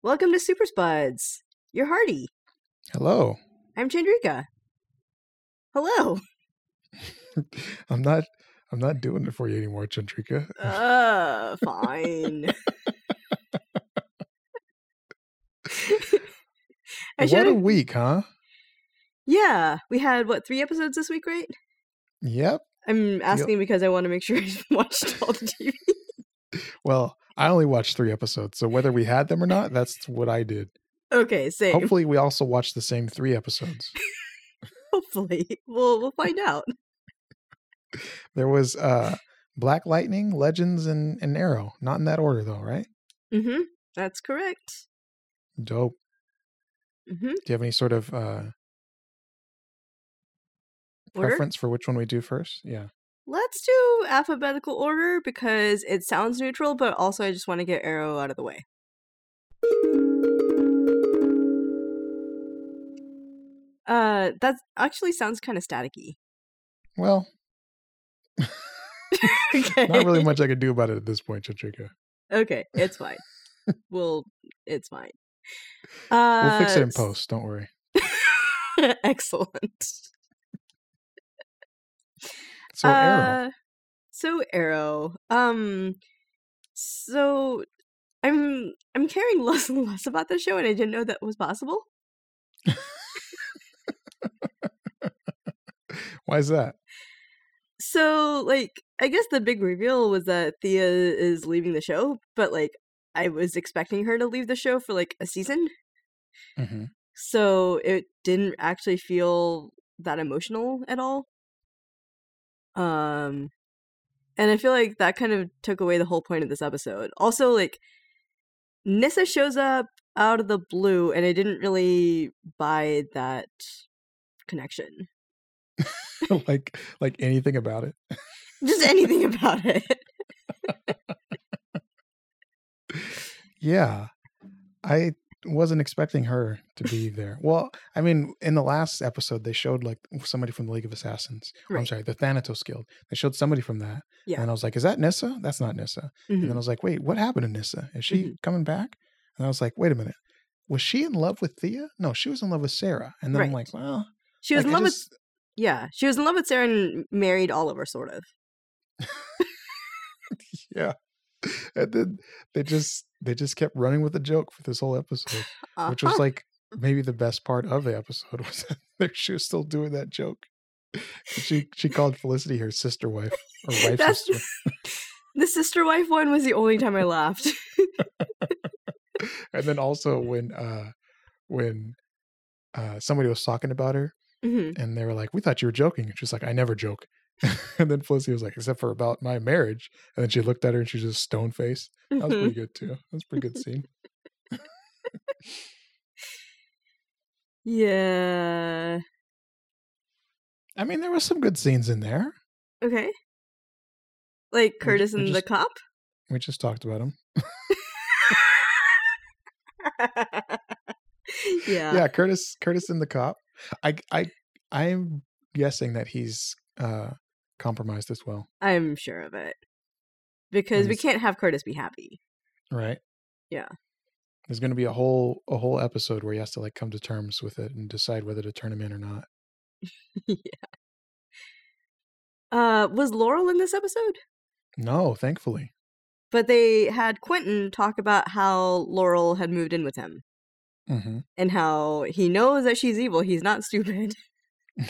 Welcome to Super Spuds. You're Hardy. Hello. I'm Chandrika. Hello. I'm not I'm not doing it for you anymore, Chandrika. Uh, fine. I what a week, huh? Yeah, we had what three episodes this week, right? Yep. I'm asking because I want to make sure I watched all the TV. Well, I only watched three episodes, so whether we had them or not, that's what I did. Okay, same. Hopefully, we also watched the same three episodes. Hopefully, we'll we'll find out. There was uh Black Lightning, Legends, and, and Arrow. Not in that order though, right? Mm-hmm. That's correct. Dope. Mm-hmm. Do you have any sort of uh Order? preference for which one we do first? Yeah. Let's do alphabetical order because it sounds neutral, but also I just want to get Arrow out of the way. Uh, that actually sounds kind of staticky. Well, okay. not really much I could do about it at this point, Chandrika. Okay, it's fine. we'll, it's fine. Uh, We'll fix it in post. Don't worry. Excellent. So Arrow. Uh, so Arrow. Um so I'm I'm caring less and less about the show and I didn't know that was possible. Why is that? So like I guess the big reveal was that Thea is leaving the show, but like I was expecting her to leave the show for like a season. hmm So it didn't actually feel that emotional at all. Um and I feel like that kind of took away the whole point of this episode. Also like Nyssa shows up out of the blue and I didn't really buy that connection. like like anything about it. Just anything about it. Yeah. I wasn't expecting her to be there. Well, I mean, in the last episode they showed like somebody from the League of Assassins. Oh, I'm sorry, the Thanatos Guild. They showed somebody from that. Yeah. And I was like, is that Nyssa? That's not Nyssa. And then. I was like, wait, what happened to Nyssa? Is she Mhm. coming back? And I was like, wait a minute. Was she in love with Thea? No, she was in love with Sara. And then I'm like, well, She was like, in love with yeah, she was in love with Sara and married Oliver sort of. yeah. And then they just they just kept running with the joke for this whole episode. which was Uh-huh. like maybe the best part of the episode was that she was still doing that joke. She she called Felicity her sister wife or wife That's- sister. the sister wife one was the only time I laughed. And then also when uh when uh somebody was talking about her hmm and they were like, We thought you were joking. And she's like, I never joke. and then Felicity was like, except for about my marriage. And then she looked at her and she's just stone faced. That was pretty good too. That was pretty good scene. Yeah. I mean, there was some good scenes in there. Okay. Like Curtis we and the cop? We just talked about him. yeah. yeah curtis curtis and the cop i i i'm guessing that he's uh compromised as well I'm sure of it. Because we can't have Curtis be happy. right Yeah. there's going to be a whole a whole episode where he has to like come to terms with it and decide whether to turn him in or not yeah. Uh was Laurel in this episode? no thankfully But they had Quentin talk about how Laurel had moved in with him hmm and how he knows that she's evil. He's not stupid.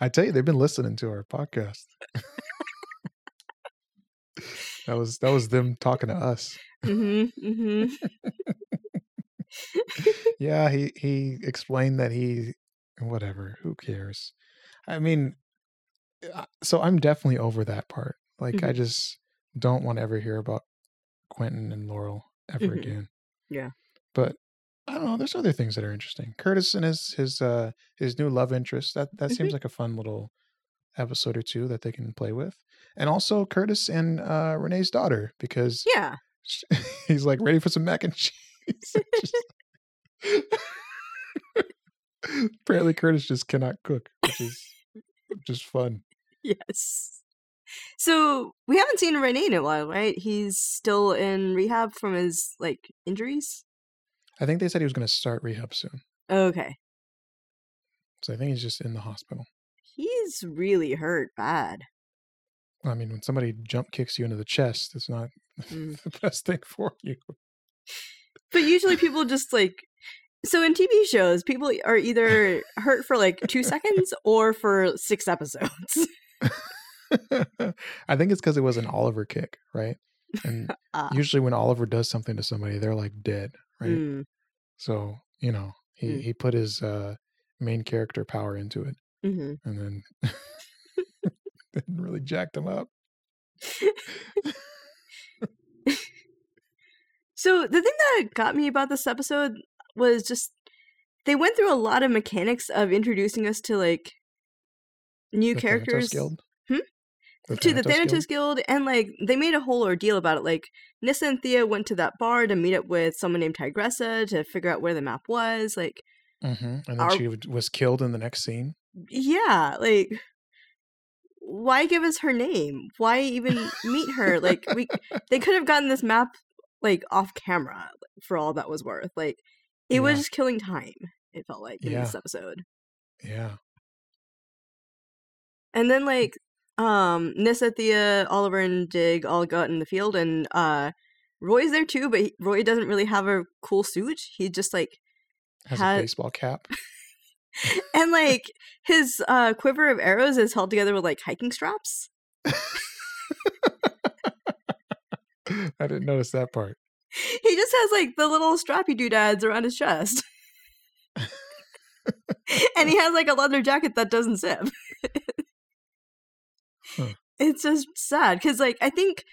i tell you they've been listening to our podcast that was that was them talking to us mm-hmm. Mm-hmm. yeah he he explained that he whatever who cares i mean so i'm definitely over that part like i just don't want to ever hear about quentin and laurel ever Mhm. again Yeah. but i don't know there's other things that are interesting curtis and his his uh his new love interest that that seems like a fun little episode or two that they can play with and also curtis and uh rene's daughter because Yeah. sh- he's like ready for some mac and cheese. Apparently, Curtis just cannot cook, which is just fun. Yes. So we haven't seen Rene in a while, right? He's still in rehab from his like injuries. I think they said he was going to start rehab soon. Okay. So I think he's just in the hospital. He's really hurt bad. I mean, when somebody jump kicks you into the chest, it's not Mm. the best thing for you. But usually people just like so in TV shows, people are either hurt for like two seconds or for six episodes. I think it's because it was an Oliver kick, right? And Ah. usually when Oliver does something to somebody, they're like dead, right? Mm, So you know, he Mm. he put his uh, main character power into it, mhm. and then didn't really jacked him up. So the thing that got me about this episode was just they went through a lot of mechanics of introducing us to like new The characters Guild. The to the Thanatos Thanatos Guild, and like they made a whole ordeal about it. Like Nyssa and Thea went to that bar to meet up with someone named Tigressa to figure out where the map was. Like, hmm And then Our- she was killed in the next scene. yeah, like why give us her name? Why even meet her? Like we they could have gotten this map like off camera for all that was worth. Like it was just killing time. It felt like in Yeah. this episode. Yeah. And then like um Nyssa, Thea, Oliver, and Dig all go out in the field, and uh Roy's there too, but he, Roy doesn't really have a cool suit. He just like Has a baseball cap. and like his uh quiver of arrows is held together with like hiking straps. I didn't notice that part. He just has like the little strappy doodads around his chest. and he has like a leather jacket that doesn't zip. Huh. It's just sad because like I think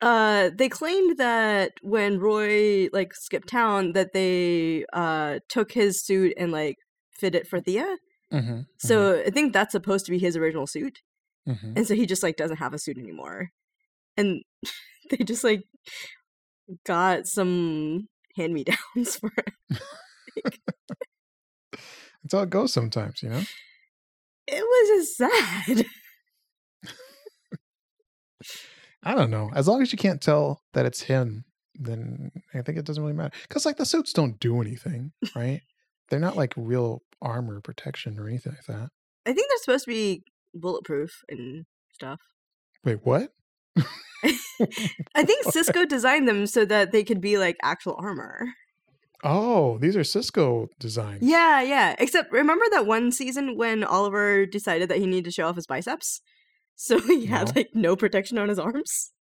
uh they claimed that when Roy like skipped town that they uh took his suit and like fit it for Thea. hmm So I think that's supposed to be his original suit. hmm And so he just like doesn't have a suit anymore. And they just like got some hand me downs for it. That's how it goes sometimes, you know. It was just sad. I don't know. As long as you can't tell that it's him, then I think it doesn't really matter. Because like the suits don't do anything, right? They're not like real armor protection or anything like that. I think they're supposed to be bulletproof and stuff. Wait, what? I think Cisco designed them so that they could be like actual armor. Oh, these are Cisco designs. Yeah, yeah. Except remember that one season when Oliver decided that he needed to show off his biceps? So he had No. like no protection on his arms.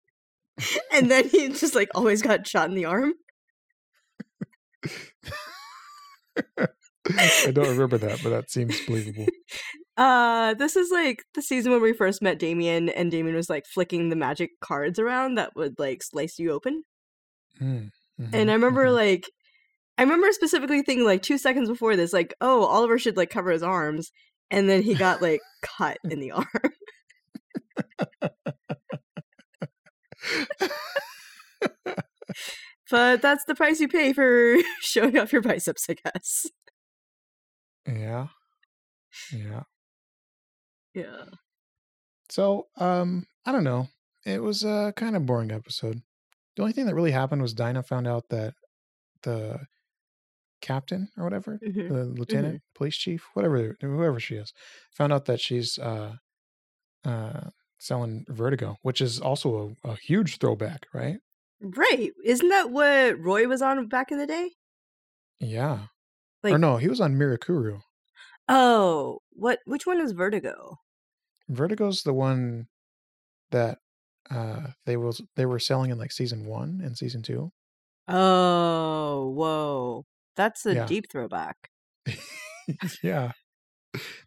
and then he just like always got shot in the arm. I don't remember that, but that seems believable. Uh, this is like the season when we first met Damien, and Damien was like flicking the magic cards around that would like slice you open. Mm, mhm, And I remember mhm. like, I remember specifically thinking like two seconds before this, like, oh, Oliver should like cover his arms, and then he got like cut in the arm. But that's the price you pay for showing off your biceps, I guess. yeah, yeah. Yeah. So, um, I don't know. It was a kind of boring episode. The only thing that really happened was Dinah found out that the captain or whatever, Mhm. the lieutenant, police chief, whatever, whoever she is, found out that she's uh, uh, selling Vertigo, which is also a, a huge throwback, right? Right. Isn't that what Roy was on back in the day? Yeah. or Like- no, he was on Mirakuru. Oh, what? Which one is Vertigo? Vertigo's the one that uh they was they were selling in like season one and season two. Oh, whoa. That's a Yeah. deep throwback. yeah.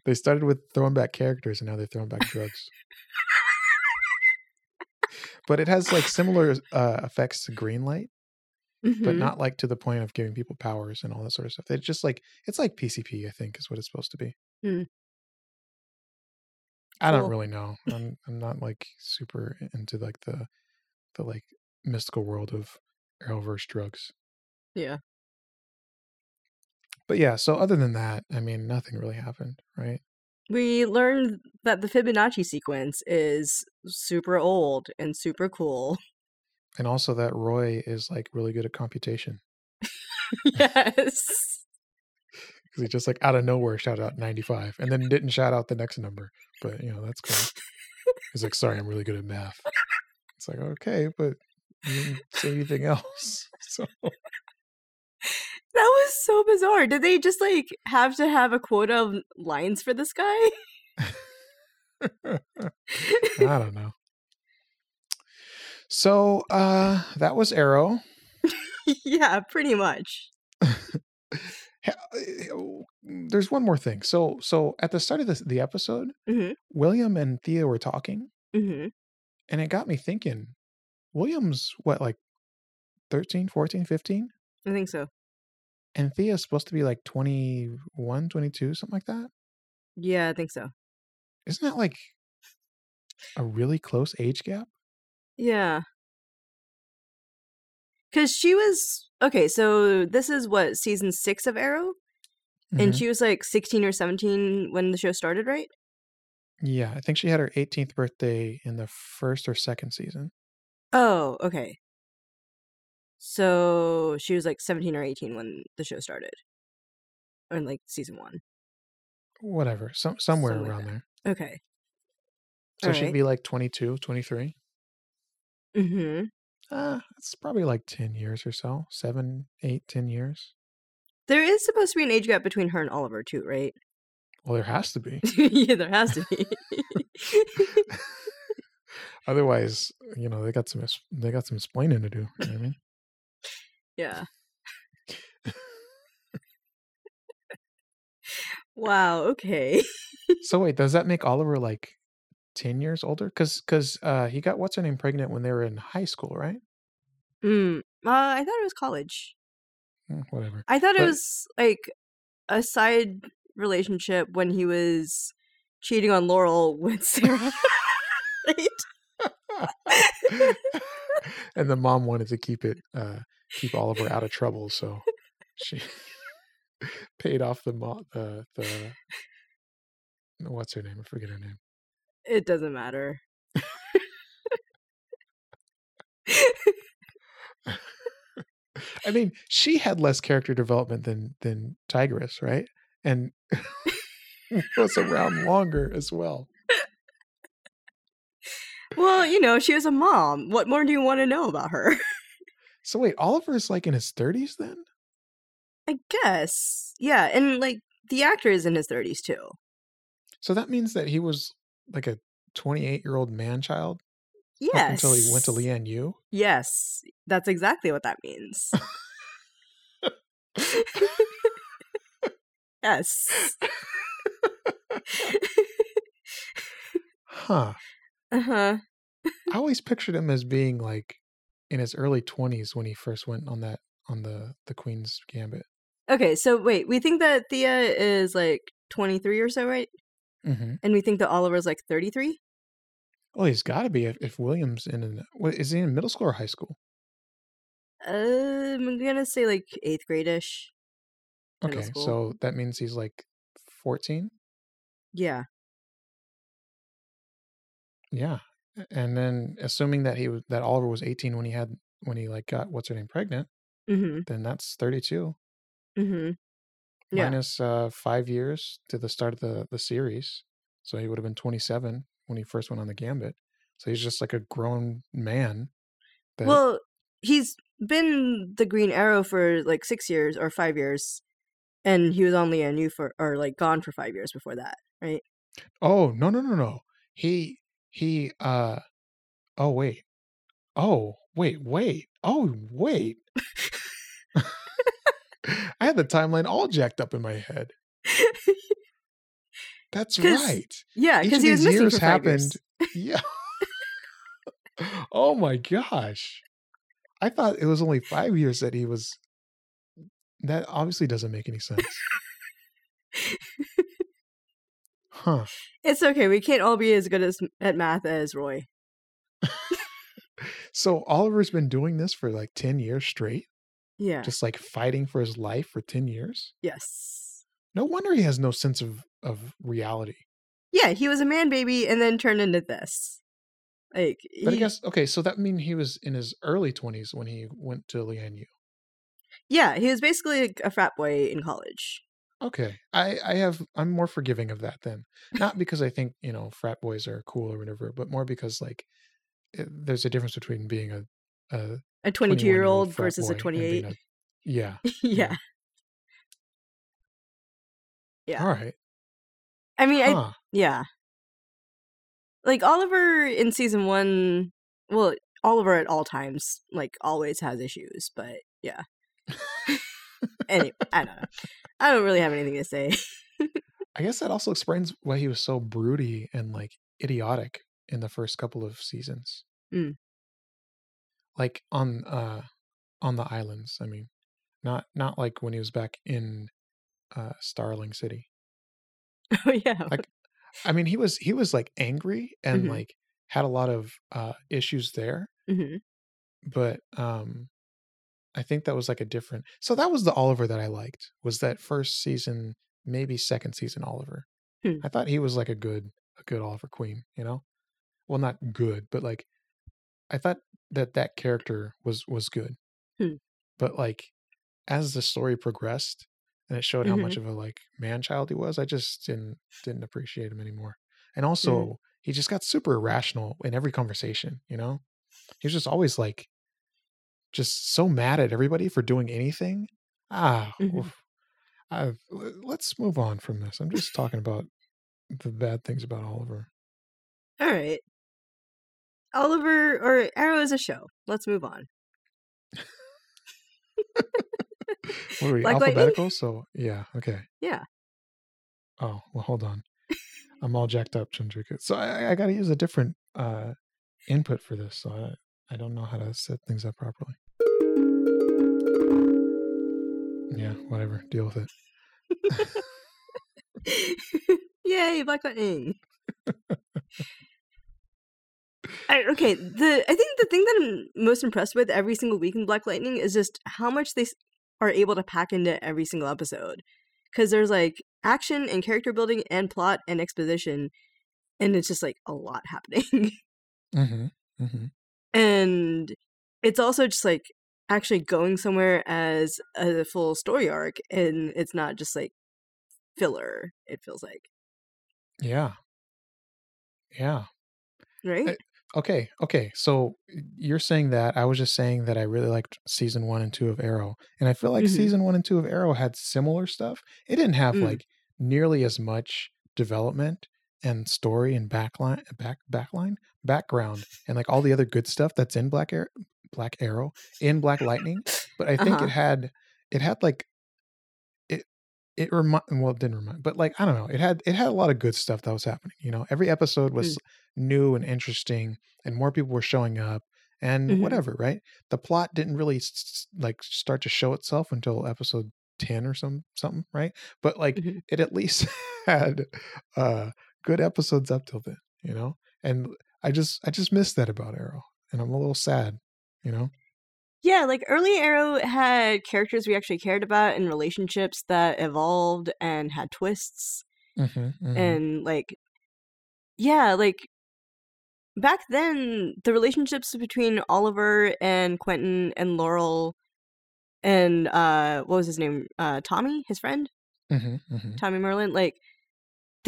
They started with throwing back characters and now they're throwing back drugs. but it has like similar uh, effects to green light but Mhm. not like to the point of giving people powers and all that sort of stuff. It's just like it's like PCP, I think, is what it's supposed to be. Hmm. I don't really know. I'm I'm not like super into like the the like mystical world of Arrowverse drugs. Yeah. But yeah, so other than that, I mean, nothing really happened, right? We learned that the Fibonacci sequence is super old and super cool. And also that Roy is like really good at computation. yes. Because he just like out of nowhere shouted out 95 and then didn't shout out the next number. But you know, that's cool. He's like, sorry, I'm really good at math. It's like, okay, but you didn't say anything else. So That was so bizarre. Did they just like have to have a quota of lines for this guy? I don't know. So uh that was Arrow. yeah, pretty much. Uh, There's one more thing. So so at the start of this the episode, Mhm. William and Thea were talking, hmm and it got me thinking. William's what like 13, 14, 15? I think so. And Thea's supposed to be like 21, 22, something like that. Yeah, I think so. Isn't that like a really close age gap? Yeah. Cause she was okay, so this is what, season six of Arrow? And Mhm. she was like sixteen or seventeen when the show started, right? Yeah, I think she had her 18th birthday in the first or second season. Oh, okay. So she was like seventeen or eighteen when the show started. Or in like season one. Whatever, some somewhere like around that. there. Okay. So she'd Alright. be like 22, 23. Mm-hmm. Uh, it's probably like 10 years or so. Seven, eight, ten years. There is supposed to be an age gap between her and Oliver too, right? Well, there has to be. yeah, there has to be. Otherwise, you know, they got some they got some explaining to do. You know what I mean? Yeah. wow, okay. So wait, does that make Oliver like 10 years older? Because because uh, he got what's her name pregnant when they were in high school, right? Mm. Uh, I thought it was college. Mm, whatever. I thought it was like a side relationship when he was cheating on Laurel with Sara. and the mom wanted to keep it uh keep Oliver out of trouble, so she paid off the mo- the the what's her name? I forget her name. It doesn't matter. I mean, she had less character development than than Tigress, right? And was around longer as well. Well, you know, she was a mom. What more do you want to know about her? So wait, Oliver's like in his thirties then? I guess. Yeah, and like the actor is in his 30s too. So that means that he was like a 28 year old man child Yes. until he went to Lian Yu. Yes, that's exactly what that means. yes. Huh. Uh huh. I always pictured him as being like in his early 20s when he first went on that on the the Queen's Gambit. Okay, so wait, we think that Thea is like 23 or so, right? hmm And we think that Oliver's like 33? Well, he's got to be if, if Williams in an, what, is he in middle school or high school? Um, I'm gonna say like eighth grade-ish. Okay, so that means he's like 14. Yeah. Yeah, and then assuming that he was that Oliver was 18 when he had when he like got what's her name pregnant, Mm-hmm. then that's 32 Mm-hmm. Yeah. minus uh, five years to the start of the the series. So he would have been 27 when he first went on the Gambit. So he's just like a grown man. That, Well, he's been the Green Arrow for like six years or five years, and he was on Lian Yu for or like gone for five years before that, right? oh no no no no he he uh oh wait oh wait wait oh wait I had the timeline all jacked up in my head. That's right. yeah, because he was missing years happened. Yeah. oh my gosh. I thought it was only five years that he was. That obviously doesn't make any sense. Huh. It's okay. We can't all be as good as at math as Roy. So Oliver's been doing this for like 10 years straight, Yeah. just like fighting for his life for 10 years. yes. No wonder he has no sense of, of reality. Yeah, he was a man baby and then turned into this. Like, But I guess, okay, so that means he was in his early 20s when he went to Lian Yu. Yeah, he was basically a, a frat boy in college. Okay, I I have I'm more forgiving of that then. Not because I think you know frat boys are cool or whatever, but more because like it, there's a difference between being a a A 22 year 21-year-old versus a boy and being 28. a- yeah. yeah. Yeah. All right. I mean, I yeah. Like Oliver in season 1, well, Oliver at all times like always has issues, but yeah. Anyway, I don't know. I don't really have anything to say. I guess that also explains why he was so broody and like idiotic in the first couple of seasons. Mm. Like on uh on the islands, I mean. Not not like when he was back in uh Starling City. oh yeah. Like I mean he was he was like angry and Mhm. like had a lot of uh issues there, hmm but um I think that was like a different so that was the Oliver that I liked, was that first season, maybe second season Oliver. Hmm. I thought he was like a good a good Oliver Queen, you know? Well, not good, but like I thought that that character was was good. Hmm. But like as the story progressed and it showed how Mhm. much of a like man child he was, I just didn't didn't appreciate him anymore. And Mm. also, he just got super irrational in every conversation, you know? He was just always like just so mad at everybody for doing anything. Ah, Mhm. oof. I, let's move on from this. I'm just talking about the bad things about Oliver. All right. Oliver or Arrow is a show. Let's move on. What are we Black Lightning? alphabetical? So yeah, okay. Yeah. Oh well, hold on. I'm all jacked up, Chandrika. So I, I got to use a different uh, input for this. So I, I don't know how to set things up properly. Yeah, whatever. Deal with it. Yay, Black Lightning. I, okay, the I think the thing that I'm most impressed with every single week in Black Lightning is just how much they are able to pack into every single episode. Because there's like action and character building and plot and exposition, and it's just like a lot happening. Mm-hmm. Mm-hmm. And it's also just like actually going somewhere as a full story arc, and it's not just like filler. It feels like Yeah. Yeah. right. Uh, Okay. Okay. So you're saying that. I was just saying that I really liked season one and two of Arrow. And I feel like Mhm. season one and two of Arrow had similar stuff. It didn't have Mm. like nearly as much development and story and backline back backline background and like all the other good stuff that's in Black Arrow Black Arrow in Black Lightning. But I think Uh-huh. it had it had like it it remind well it didn't remind but like I don't know it had it had a lot of good stuff that was happening. You know, every episode was Mm. new and interesting and more people were showing up and Mhm. whatever, right? The plot didn't really like start to show itself until episode 10 or some something, right? But like Mhm. it at least had uh good episodes up till then, you know? And I just I just missed that about Arrow and I'm a little sad, you know? Yeah, like early Arrow had characters we actually cared about and relationships that evolved and had twists. Mm-hmm, And like, yeah, like back then, the relationships between Oliver and Quentin and Laurel and uh, what was his name? Uh, Tommy, his friend, hmm hmm Tommy Merlyn, like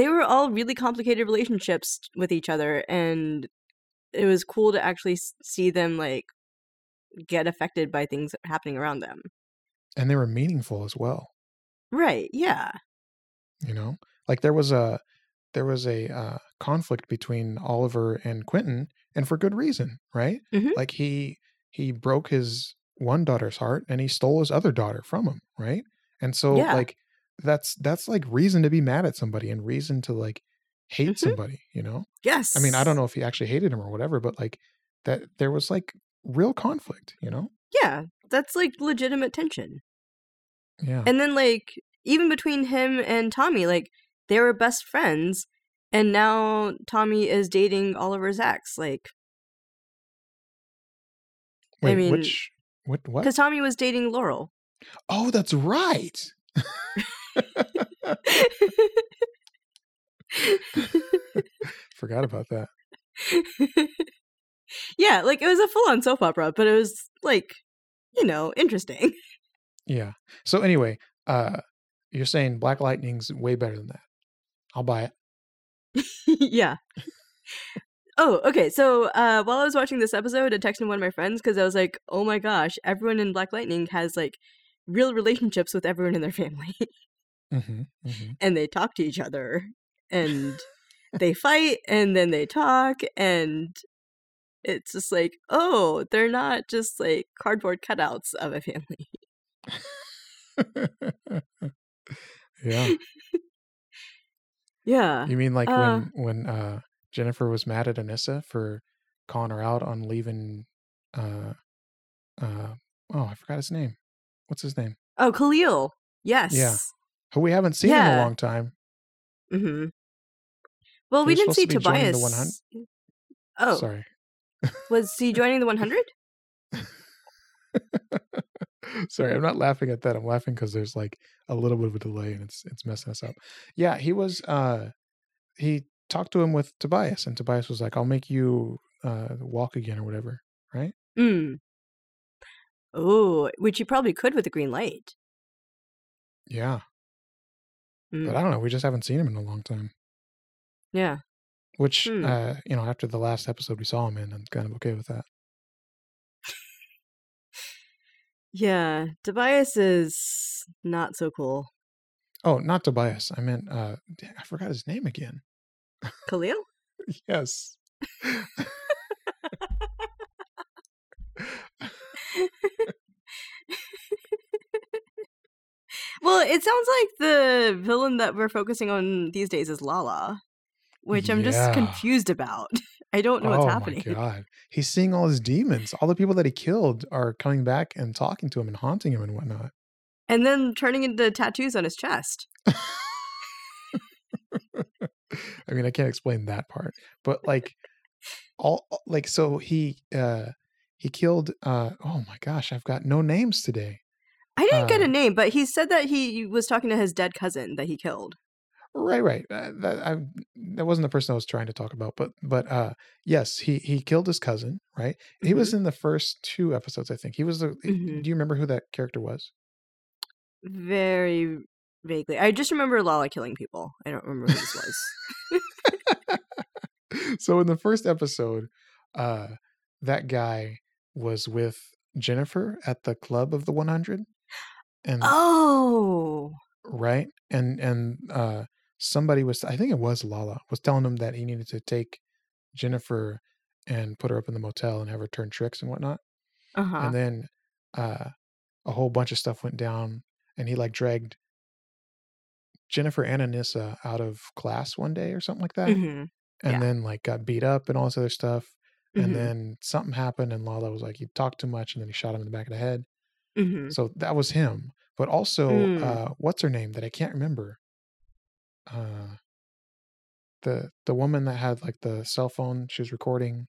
they were all really complicated relationships with each other. And it was cool to actually see them like get affected by things happening around them. And they were meaningful as well. Right. Yeah. you know like there was a there was a uh, conflict between oliver and quentin and for good reason right Mhm. like he he broke his one daughter's heart and he stole his other daughter from him right and so Yeah. like that's that's like reason to be mad at somebody and reason to like hate Mhm. somebody you know Yes. i mean i don't know if he actually hated him or whatever but like that there was like real conflict you know Yeah, that's like legitimate tension. yeah And then like even between him and Tommy, like they were best friends, and now Tommy is dating Oliver's ex, like wait mean- which what what because Tommy was dating Laurel. oh that's right forgot about that yeah, like it was a full on soap opera, but it was like you know interesting. Yeah. So anyway, uh, you're saying Black Lightning's way better than that. I'll buy it. yeah. Oh, okay. So uh, while I was watching this episode, I texted one of my friends because I was like, "Oh my gosh, everyone in Black Lightning has like real relationships with everyone in their family, hmm hmm and they talk to each other, and they fight, and then they talk, and it's just like, oh, they're not just like cardboard cutouts of a family. yeah. Yeah. You mean like Uh, when when uh Jennifer was mad at Anissa for calling her out on leaving uh uh oh I forgot his name. What's his name? oh, Khalil. Yes. Who we haven't seen in a long time. Mm-hmm. Well, we didn't see to Tobias. 100 Oh, Sorry. was he joining the 100? Sorry, I'm not laughing at that. I'm laughing because there's like a little bit of a delay and it's it's messing us up. Yeah, he was uh he talked to him with Tobias and Tobias was like, I'll make you uh walk again or whatever, right? Mm. Oh, which he probably could with a green light. Yeah. Mm. But I don't know, we just haven't seen him in a long time. Yeah. Which Hmm. uh, you know, after the last episode we saw him in, I'm kind of okay with that. Yeah. Tobias is not so cool. Oh, not Tobias. I meant uh I forgot his name again. Khalil? yes. it sounds like the villain that we're focusing on these days is Lala, which I'm just confused about. I don't know oh what's happening. my god. He's seeing all his demons. All the people that he killed are coming back and talking to him and haunting him and whatnot. And then turning into tattoos on his chest. I mean, I can't explain that part, but like all like so he uh he killed uh oh my gosh, I've got no names today. I didn't get Uh, a name, but he said that he was talking to his dead cousin that he killed. Right, right. Uh, that I that wasn't the person I was trying to talk about, but but uh yes, he he killed his cousin, right? He was in the first two episodes, I think. He was the Mhm. Do you remember who that character was? Very vaguely. I just remember Lala killing people. I don't remember who this was. so in the first episode, uh that guy was with Jennifer at the club of the 100 and oh. right? And and uh somebody was I think it was Lala was telling him that he needed to take Jennifer and put her up in the motel and have her turn tricks and whatnot. Uh-huh. And then uh a whole bunch of stuff went down and he like dragged Jennifer and Anissa out of class one day or something like that. mm-hmm. And yeah. then like got beat up and all this other stuff. And Mhm. then something happened and Lala was like, he talked too much, and then he shot him in the back of the head. Mhm. So that was him. But also, Mm. uh, what's her name that I can't remember? Uh, the the woman that had like the cell phone, she was recording.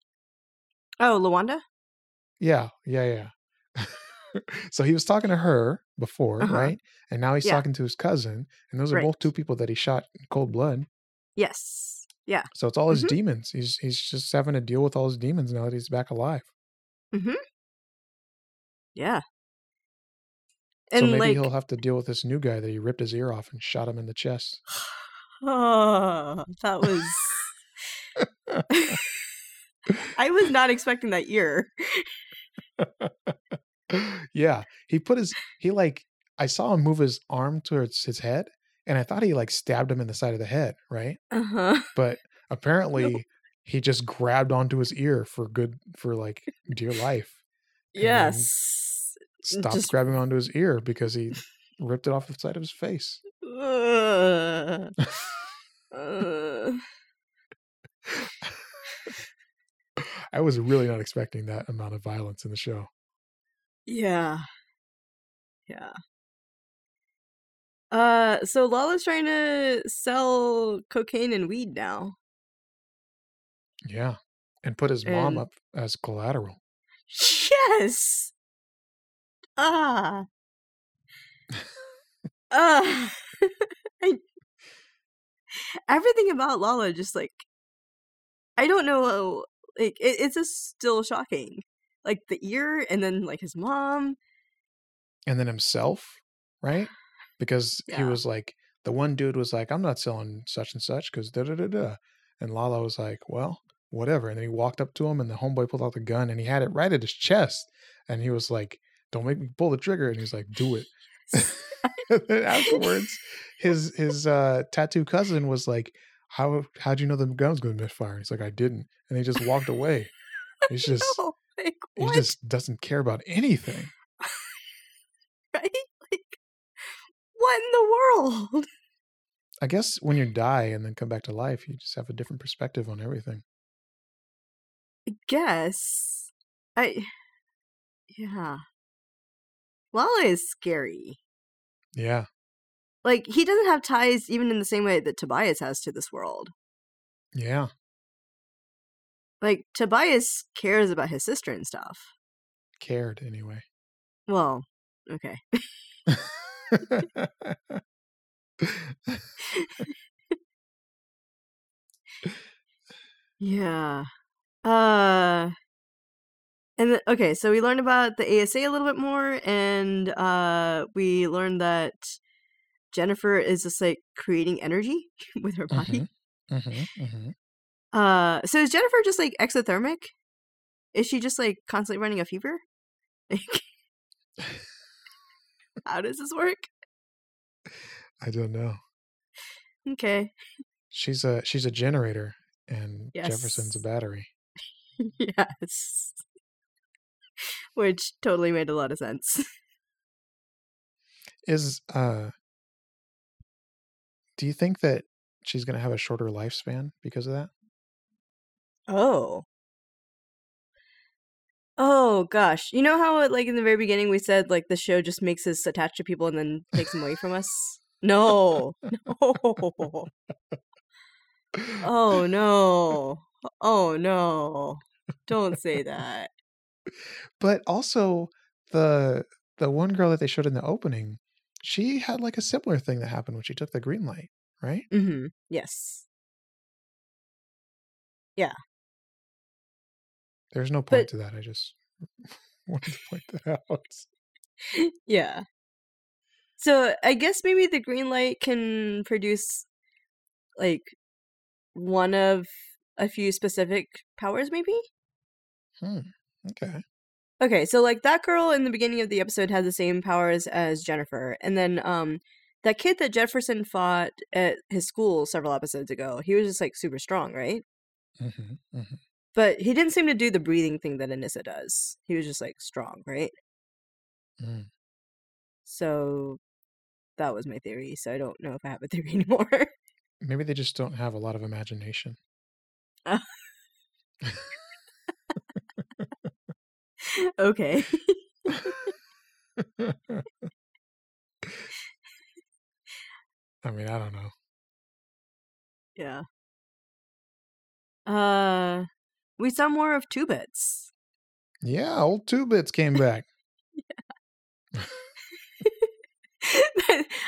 Oh, LaWanda. Yeah, yeah, yeah. so he was talking to her before, Uh-huh. right? And now he's Yeah. talking to his cousin, and those are both two people that he shot in cold blood. Yes. Yeah. So it's all his Mhm. demons. He's he's just having to deal with all his demons now that he's back alive. Mm-hmm. Yeah. So maybe like he'll have to deal with this new guy that he ripped his ear off and shot him in the chest. oh, that was I was not expecting that ear. yeah, he put his he like I saw him move his arm towards his head, and I thought he like stabbed him in the side of the head, right? Uh-huh. But apparently, he just grabbed onto his ear for good for like dear life. And Yes. Stopped Just grabbing onto his ear because he ripped it off the side of his face. Ugh. Uh, I was really not expecting that amount of violence in the show. yeah. Yeah. Uh so Lala's trying to sell cocaine and weed now. Yeah, and put his mom up as collateral. yes. Ah. Ah. I, everything about Lala just like I don't know like it, it's just still shocking. Like the ear and then like his mom and then himself, right? Because he was like, the one dude was like, I'm not selling such and such because da da da da. And Lala was like, well, whatever. And then he walked up to him and the homeboy pulled out the gun and he had it right at his chest. And he was like, don't make me pull the trigger. And he's like, do it. and then afterwards, his his uh, tattoo cousin was like, how how'd you know the gun was going to misfire? He's like, I didn't. And he just walked away. He's just like, he just doesn't care about anything. right? Like, what in the world? I guess when you die and then come back to life, you just have a different perspective on everything. I guess. I. Yeah. Lala is scary. Yeah. Like, he doesn't have ties even in the same way that Tobias has to this world. Yeah. Like, Tobias cares about his sister and stuff. Cared anyway. Well, okay. Yeah. Uh and okay, so we learned about the ASA a little bit more and uh we learned that Jennifer is just like creating energy with her body. hmm hmm Uh so is Jennifer just like exothermic? Is she just like constantly running a fever? Like How does this work? I don't know. Okay. She's a she's a generator, and Jefferson's a battery. yes. Which totally made a lot of sense. Is uh, do you think that she's gonna have a shorter lifespan because of that? Oh. Oh gosh. You know how like in the very beginning we said like the show just makes us attached to people and then takes them away from us? No. No. Oh no. Oh no. Don't say that. But also the the one girl that they showed in the opening, she had like a similar thing that happened when she took the green light, right? Mm-hmm. Yes. Yeah. There's no But point to that. I just wanted to point that out. yeah. So I guess maybe the green light can produce like one of a few specific powers maybe? Hmm. Okay. Okay, so like that girl in the beginning of the episode had the same powers as Jennifer, and then um that kid that Jefferson fought at his school several episodes ago, he was just like super strong, right? hmm hmm But he didn't seem to do the breathing thing that Anissa does. He was just like strong, right? Mm. So that was my theory. So I don't know if I have a theory anymore. Maybe they just don't have a lot of imagination. okay. I mean, I don't know. Yeah. Uh we saw more of two bits. Yeah, old two bits came back.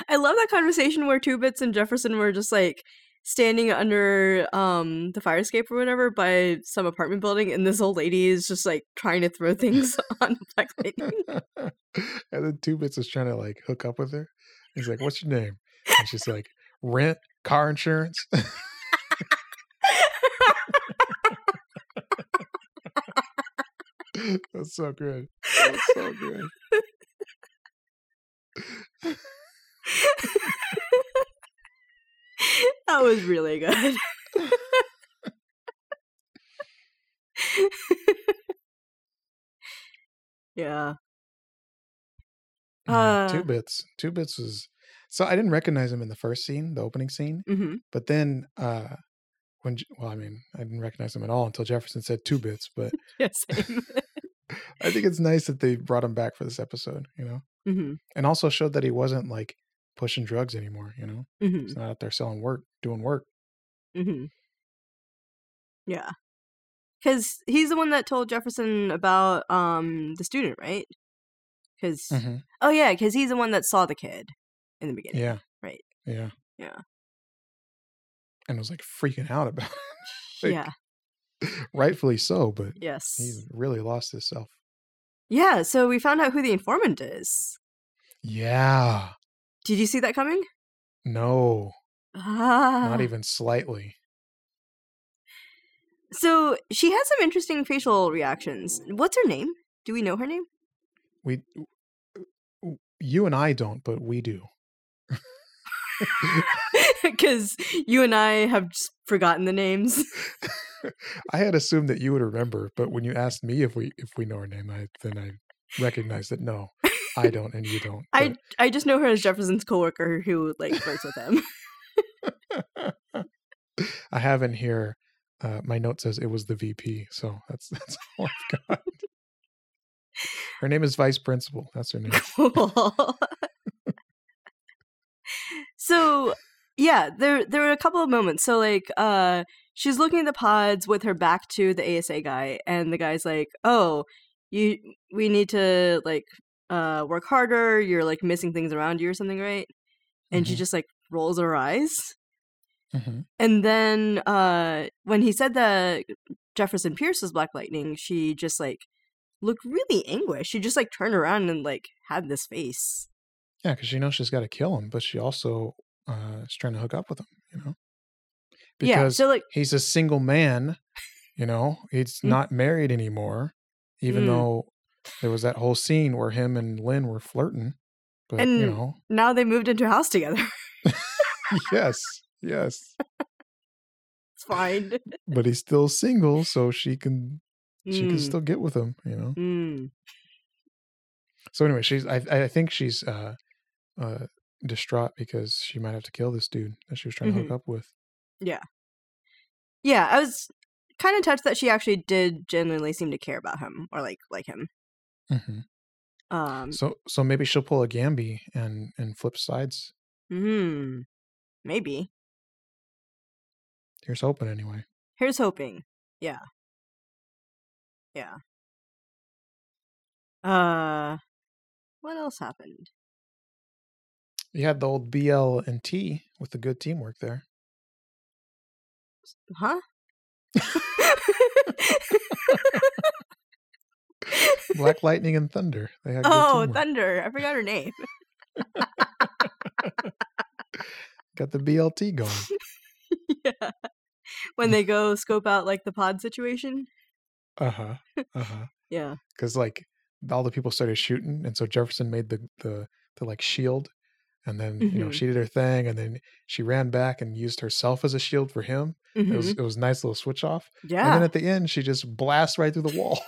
I love that conversation where Two Bits and Jefferson were just like standing under um the fire escape or whatever by some apartment building and this old lady is just like trying to throw things on Black Lightning. and then two bits is trying to like hook up with her. He's like, "What's your name?" And she's like, "Rent, car insurance." That's so good. That's so good. that was really good. yeah. Yeah, Uh two bits. Two bits was so I didn't recognize him in the first scene, the opening scene, mhm. but then uh when well, I mean, I didn't recognize him at all until Jefferson said two bits, but Yeah. I think it's nice that they brought him back for this episode, you know, hmm and also showed that he wasn't like pushing drugs anymore. You know, hmm he's not out there selling work, doing work. hmm Yeah. Because he's the one that told Jefferson about um the student, right? Because hmm oh yeah, because he's the one that saw the kid in the beginning. Yeah, Right. yeah, Yeah. and was like freaking out about it. Like, yeah. rightfully so, but Yes. he really lost himself. Yeah. So we found out who the informant is. Yeah. Did you see that coming? No, Ah. not even slightly. So she has some interesting facial reactions. What's her name? Do we know her name? We, you and I don't, but we do. Because you and I have just forgotten the names. I had assumed that you would remember, but when you asked me if we if we know her name, I then I recognized that no, I don't and you don't. I I just know her as Jefferson's coworker who like works with him. I have in here. Uh, my note says it was the VP, so that's that's all I've got. Her name is Vice Principal. That's her name. Cool. so yeah, there there were a couple of moments. So like uh she's looking at the pods with her back to the ASA guy and the guy's like, "Oh, you we need to like uh work harder. You're like missing things around you or something, right?" And she Mhm. just like rolls her eyes. hmm And then uh when he said that Jefferson Pierce was Black Lightning, she just like looked really anguished. She just like turned around and like had this face. Yeah, because she knows she's got to kill him, but she also uh, is trying to hook up with him. You know, yeah. because So like he's a single man. You know, he's Mm. not married anymore, even Mm. though there was that whole scene where him and Lynn were flirting. But you know, now they moved into a house together. yes, yes. it's fine. But he's still single, so she can she can Mm, still get with him. You know. mm. So anyway, she's I I think she's uh uh distraught because she might have to kill this dude that she was trying to hook Mhm. up with. Yeah. Yeah, I was kind of touched that she actually did genuinely seem to care about him or like like him. Hmm Um, So so maybe she'll pull a Gambi and and flip sides. hmm, maybe. Here's hoping anyway. Here's hoping. Yeah. Yeah. Uh, what else happened? You had the old BL and T with the good teamwork there. Huh? Black Lightning and Thunder. Oh. Thunder! I forgot her name. Got the BLT going. yeah. When they go scope out like the pod situation. Uh huh. Uh huh. Yeah. Because like all the people started shooting, and so Jefferson made the the the like shield, and then you know Mhm. she did her thing, and then she ran back and used herself as a shield for him. It was it was a nice little switch off. Yeah. And then at the end, she just blasts right through the wall,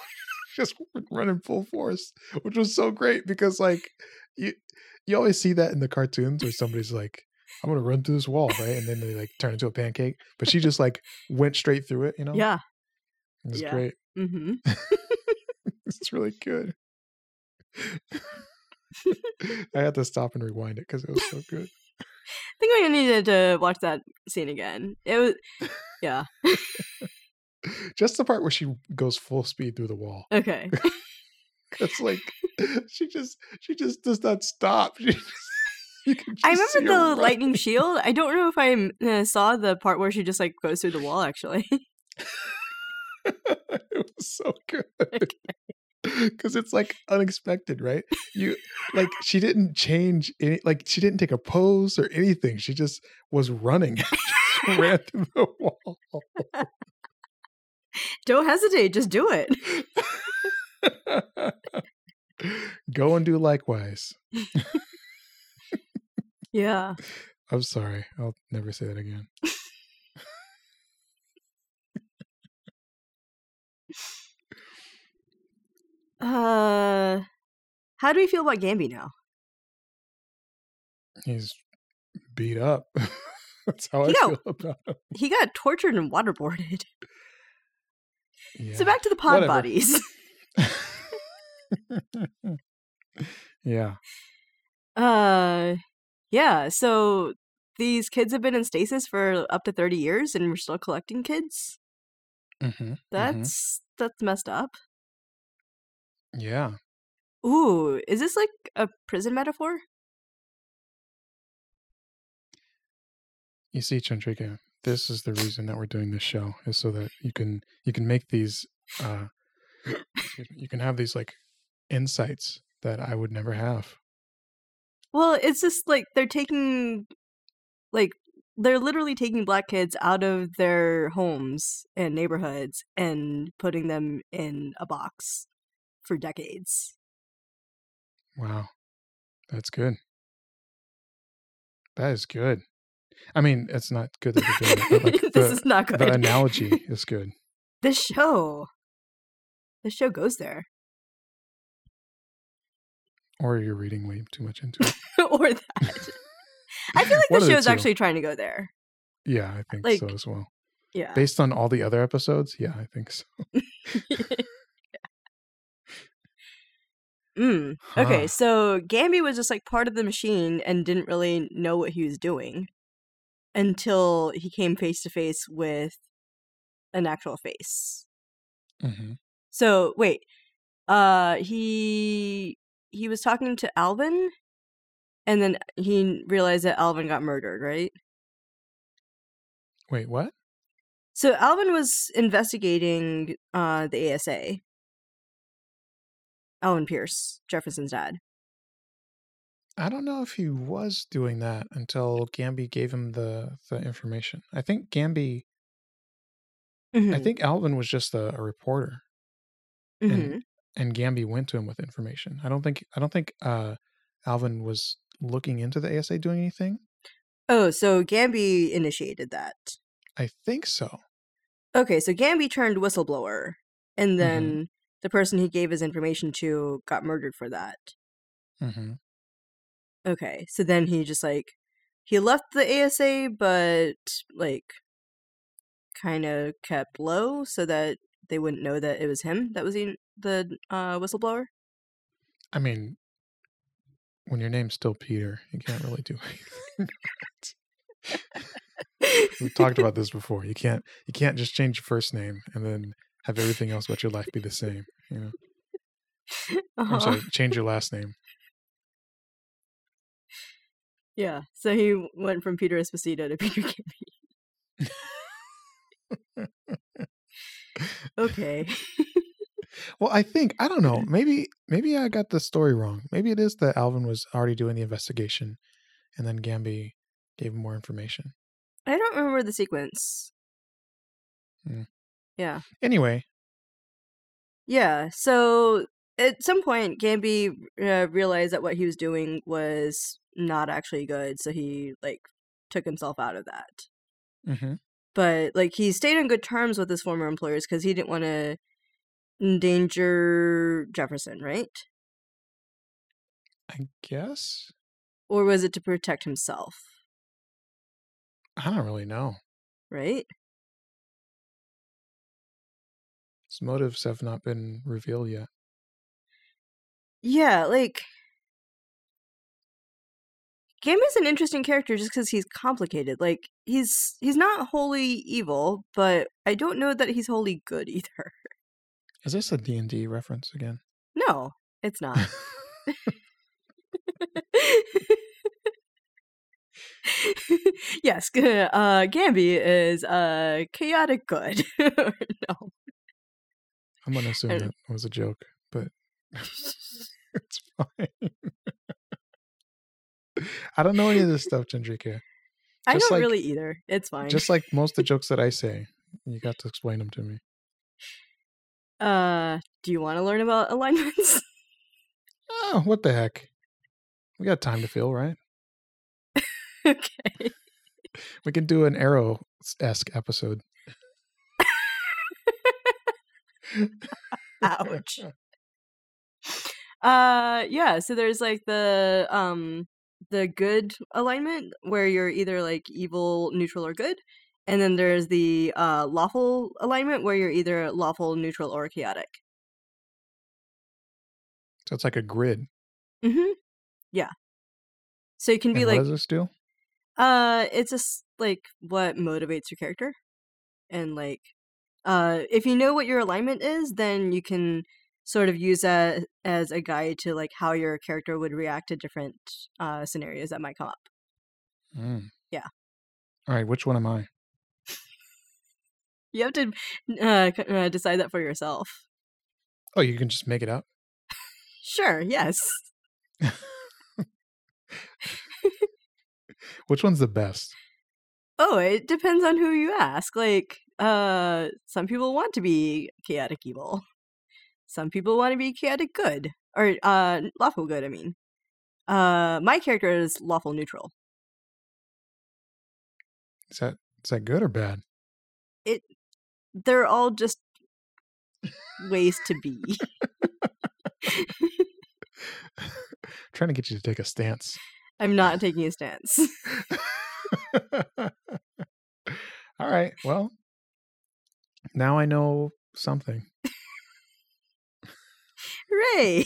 just running full force, which was so great because like you you always see that in the cartoons where somebody's like, "I'm gonna run through this wall," right? And then they like turn into a pancake, but she just like went straight through it. You know? yeah. it was yeah. great. Mm-hmm. It's really good. I had to stop and rewind it because it was so good. I think I needed to watch that scene again. It was, yeah. Just the part where she goes full speed through the wall. Okay. It's like she just she just does not stop. She just, I remember the run. lightning shield. I don't know if I uh, saw the part where she just like goes through the wall. Actually, it was so good because it's like unexpected, right? You like she didn't change any, like she didn't take a pose or anything. She just was running, just ran through the wall. Don't hesitate. Just do it. Go and do likewise. Yeah. I'm sorry. I'll never say that again. Uh, how do we feel about Gambi now? He's beat up. That's how I got- feel about him. He got tortured and waterboarded. Yeah. So back to the pod Whatever. bodies. yeah. Uh, yeah. So these kids have been in stasis for up to thirty years, and we're still collecting kids. hmm That's that's messed up. Yeah. Ooh, is this like a prison metaphor? You see, Chandrika, this is the reason that we're doing this show is so that you can you can make these uh you can have these like insights that I would never have. Well, it's just like they're taking, like, they're literally taking black kids out of their homes and neighborhoods and putting them in a box for decades. Wow. That's good. That is good. I mean, it's not good that doing it, but like this the, is not good. the analogy is good. The show, The show goes there, Or you're reading way too much into it. or that. I feel like the show's two. actually trying to go there. Yeah, I think Like- so as well. Yeah. Based on all the other episodes, yeah, I think so. mm. Okay, Huh. so Gambi was just like part of the machine and didn't really know what he was doing until he came face to face with an actual face. hmm So wait, uh, he he was talking to Alvin, and then he realized that Alvin got murdered, right? Wait, what? So Alvin was investigating uh the ASA. Alvin Pierce, Jefferson's dad. I don't know if he was doing that until Gambi gave him the the information. I think Gambi. I Mhm, think Alvin was just a, a reporter, and and Gambi went to him with information. I don't think I don't think uh, Alvin was looking into the ASA doing anything. Oh, so Gambi initiated that. I think so. Okay, so Gambi turned whistleblower, and Mhm. then the person he gave his information to got murdered for that. hmm Okay, so then he just like he left the ASA, but like kind of kept low so that they wouldn't know that it was him that was the the uh, whistleblower. I mean, when your name's still Peter, you can't really do anything. We've talked about this before. You can't you can't just change your first name and then have everything else about your life be the same. You know, I'm Uh-huh. sorry, change your last name. Yeah, so he went from Peter Esposito to Peter Gambi. Okay. Well, I think I don't know. Maybe maybe I got the story wrong. Maybe it is that Alvin was already doing the investigation, and then Gambi gave him more information. I don't remember the sequence. Hmm. Yeah. Anyway, Yeah. So at some point, Gambi uh, realized that what he was doing was not actually good, so he like took himself out of that. hmm But like he stayed on good terms with his former employers because he didn't want to endanger Jefferson, right? I guess Or was it to protect himself? I don't really know. Right? His motives have not been revealed yet. Yeah, like Gambi's an interesting character just because he's complicated. Like he's he's not wholly evil, but I don't know that he's wholly good either. Is this a D and D reference again? No, it's not. yes, uh, Gambi is uh, chaotic good. no. I'm gonna assume that was a joke, but it's fine. I don't know any of this stuff, Chandrika. I don't like- really either. It's fine. Just like most of the jokes that I say, you got to explain them to me. uh, do you want to learn about alignments? Oh, what the heck? We got time to fill, right? okay. We can do an arrow esque episode. Ouch. Uh yeah, so there's like the um the good alignment where you're either like evil, neutral or good. And then there's the uh lawful alignment where you're either lawful, neutral or chaotic. So it's like a grid. Mhm. Yeah. So you can be And like what does this do? uh it's just like what motivates your character. And like uh if you know what your alignment is, then you can sort of use that as a guide to like how your character would react to different uh scenarios that might come up. Mm. Yeah. All right, which one am I? You have to uh, uh decide that for yourself. Oh, you can just make it up. Sure, yes. Which one's the best? Oh, it depends on who you ask. Like, uh, some people want to be chaotic evil. Some people want to be chaotic good. Or, uh, lawful good, I mean. Uh, my character is lawful neutral. Is that is that good or bad? It. They're all just ways to be. Trying to get you to take a stance. I'm not taking a stance. All right. Well, now I know something. Hooray!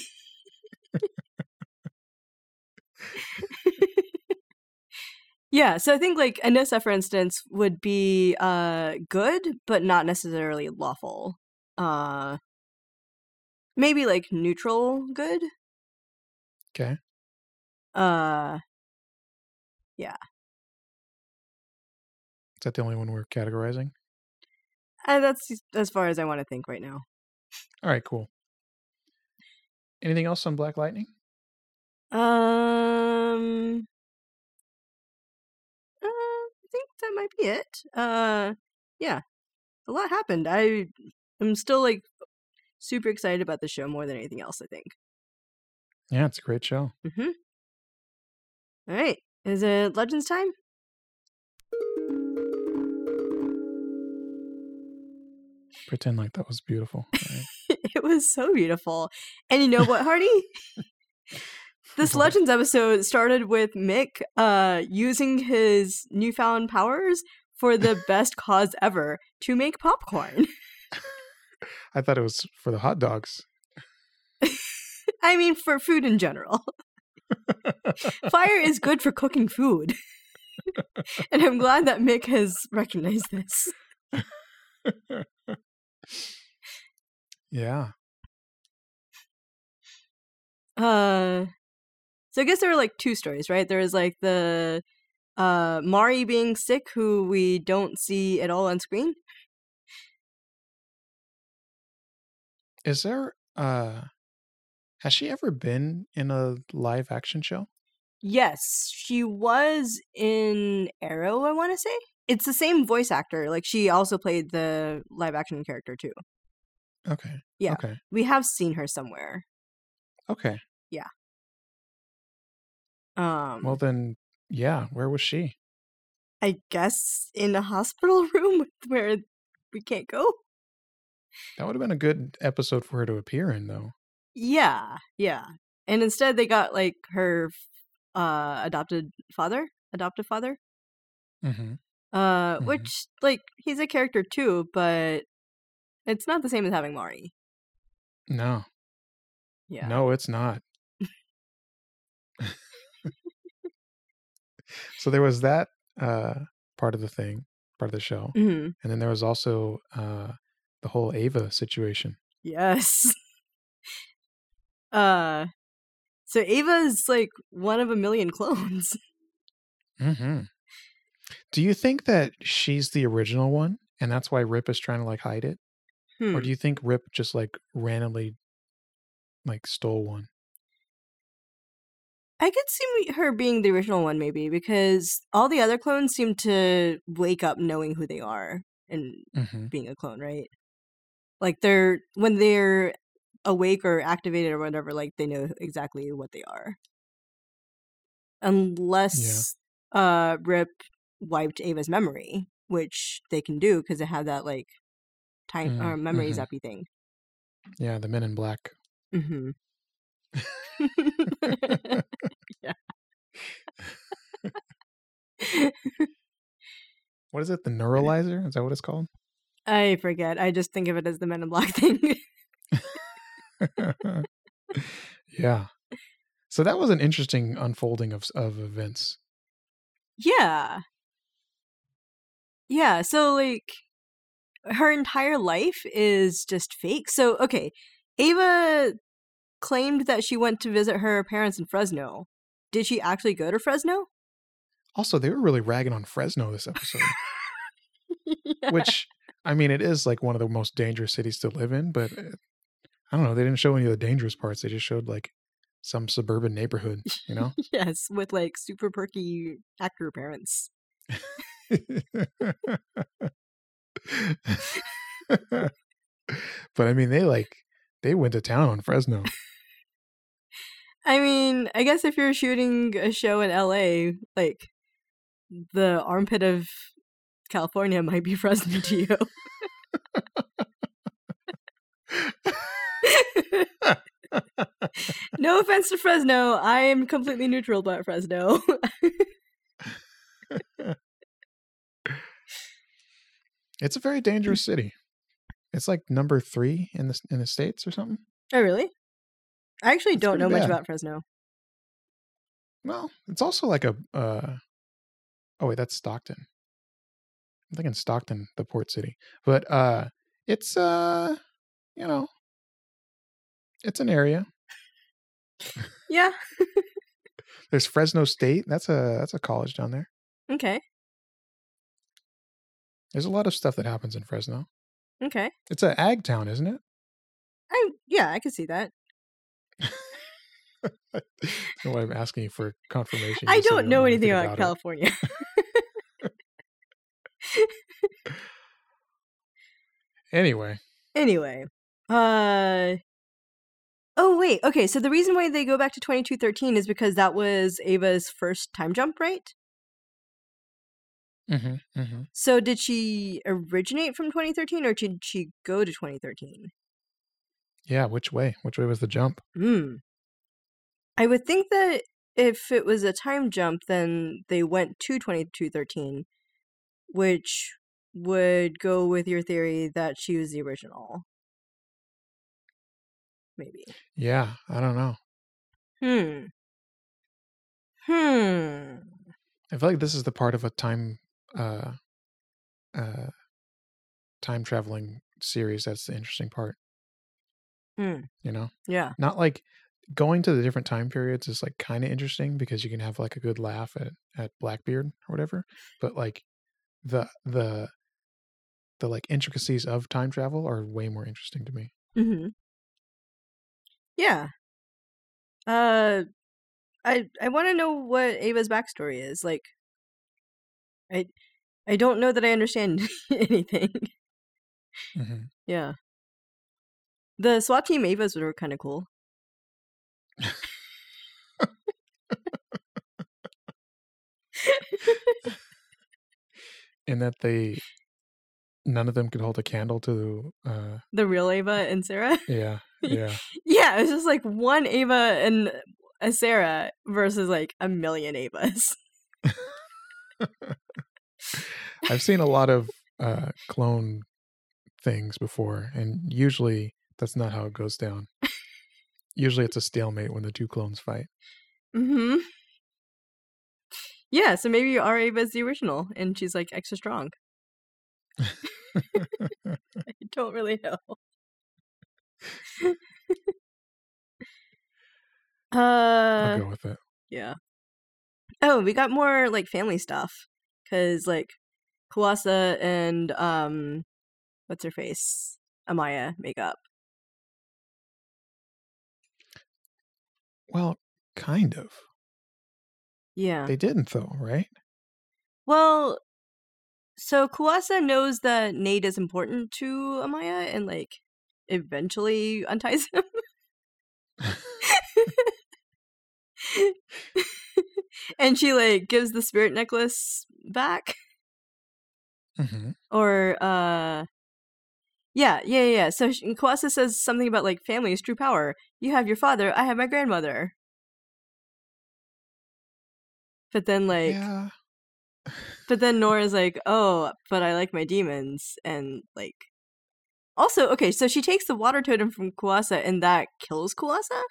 yeah, so I think like Anissa, for instance, would be uh good, but not necessarily lawful. Uh maybe like neutral good. Okay. Uh yeah. Is that the only one we're categorizing? and that's as far as I want to think right now. All right, cool. Anything else on Black Lightning? Um uh, I think that might be it. Uh yeah. A lot happened. I am still like super excited about the show more than anything else, I think. Yeah, it's a great show. Mhm. All right. Is it Legends time? Pretend like that was beautiful. Right. it was so beautiful. And you know what, Hardy? this Legends episode started with Mick uh using his newfound powers for the best cause ever to make popcorn. I thought it was for the hot dogs. I mean for food in general. Fire is good for cooking food. and I'm glad that Mick has recognized this. Yeah. Uh so I guess there were like two stories, right? There was like the uh Mari being sick who we don't see at all on screen. Is there uh has she ever been in a live action show? Yes, she was in Arrow, I want to say. It's the same voice actor. Like she also played the live action character too. Okay. Yeah. Okay. We have seen her somewhere. Okay. Yeah. Um Well then yeah, where was she? I guess in a hospital room where we can't go. That would have been a good episode for her to appear in though. Yeah, yeah. And instead they got like her uh adopted father, adoptive father. Mm-hmm. Uh Mhm. which like he's a character too, but it's not the same as having Mari. No. Yeah. No, it's not. so there was that uh part of the thing, part of the show. Mhm. And then there was also uh the whole Ava situation. Yes. uh so Ava's like one of a million clones. Mm-hmm. Do you think that she's the original one and that's why Rip is trying to like hide it? Hmm. Or do you think Rip just like randomly like stole one? I could see her being the original one maybe because all the other clones seem to wake up knowing who they are and Mm-hmm. being a clone, right? Like they're when they're awake or activated or whatever, like they know exactly what they are. Unless uh Rip wiped Ava's memory, which they can do because they have that like time Mm, or memory mhm. zappy thing. Yeah, the men in black. Mm-hmm. What is it? The neuralizer? Is that what it's called? I forget. I just think of it as the Men in Black thing. yeah. So that was an interesting unfolding of of events. yeah. Yeah, so like her entire life is just fake. So okay, Ava claimed that she went to visit her parents in Fresno. Did she actually go to Fresno? Also, they were really ragging on Fresno this episode, Yeah. which I mean, it is like one of the most dangerous cities to live in, but uh, I don't know. They didn't show any of the dangerous parts. They just showed like some suburban neighborhood, you know? yes, with like super perky actor parents. but I mean, they like they went to town on Fresno. I mean, I guess if you're shooting a show in LA, like the armpit of California might be Fresno to you. no offense to Fresno. I am completely neutral about Fresno. It's a very dangerous city. It's like number three in the in the states or something. Oh, really? I actually It's don't know much about Fresno. Well, it's also like a. Uh, oh wait, that's Stockton. I'm thinking Stockton, the port city, but uh, it's uh, you know, it's an area. Yeah. There's Fresno State. That's a that's a college down there. Okay. There's a lot of stuff that happens in Fresno. Okay. It's an ag town, isn't it? I yeah, I can see that. Know why I'm asking you for confirmation. I You said you don't know anything about it. California. Anyway, anyway, uh Oh wait, okay, so the reason why they go back to 2213 is because that was Ava's first time jump, right? Hmm hmm So did she originate from 2013 or did she go to 2013? yeah. Which way? Which way was the jump? Hmm. I would think that if it was a time jump, then they went to 2213, which would go with your theory that she was the original. Maybe. Yeah, I don't know. Hmm. Hmm. I feel like this is the part of a time, uh, uh, time traveling series. That's the interesting part. Hmm. You know, Yeah. not like going to the different time periods is like kind of interesting because you can have like a good laugh at at Blackbeard or whatever. But like the the the like intricacies of time travel are way more interesting to me. Mm-hmm. Yeah. Uh, I I want to know what Ava's backstory is. Like, I I don't know that I understand anything. hmm Yeah. The SWAT team Avas were kind of cool. In that they none of them could hold a candle to uh The real Ava and Sara. yeah yeah yeah, it was just like one Ava and a Sara versus like a million Avas. I've seen a lot of uh, clone things before, and usually that's not how it goes down. usually it's a stalemate when the two clones fight. Mm-hmm. Yeah, so maybe our Ava's the original, and she's like extra strong. I don't really know. I'll uh, go with it. yeah. Oh, we got more like family stuff because like Kuasa and um, what's her face, Amaya make up. Well, kind of. Yeah. They didn't though, right? Well, so Kuasa knows that Nate is important to Amaya and like eventually unties him. and she like gives the spirit necklace back hmm or uh yeah, yeah, yeah. So Kuasa says something about like family is true power. You have your father, I have my grandmother. But then like yeah. But then Nora's like, "Oh, but I like my demons," and like, also okay. So she takes the water totem from Kuasa, and that kills Kuasa.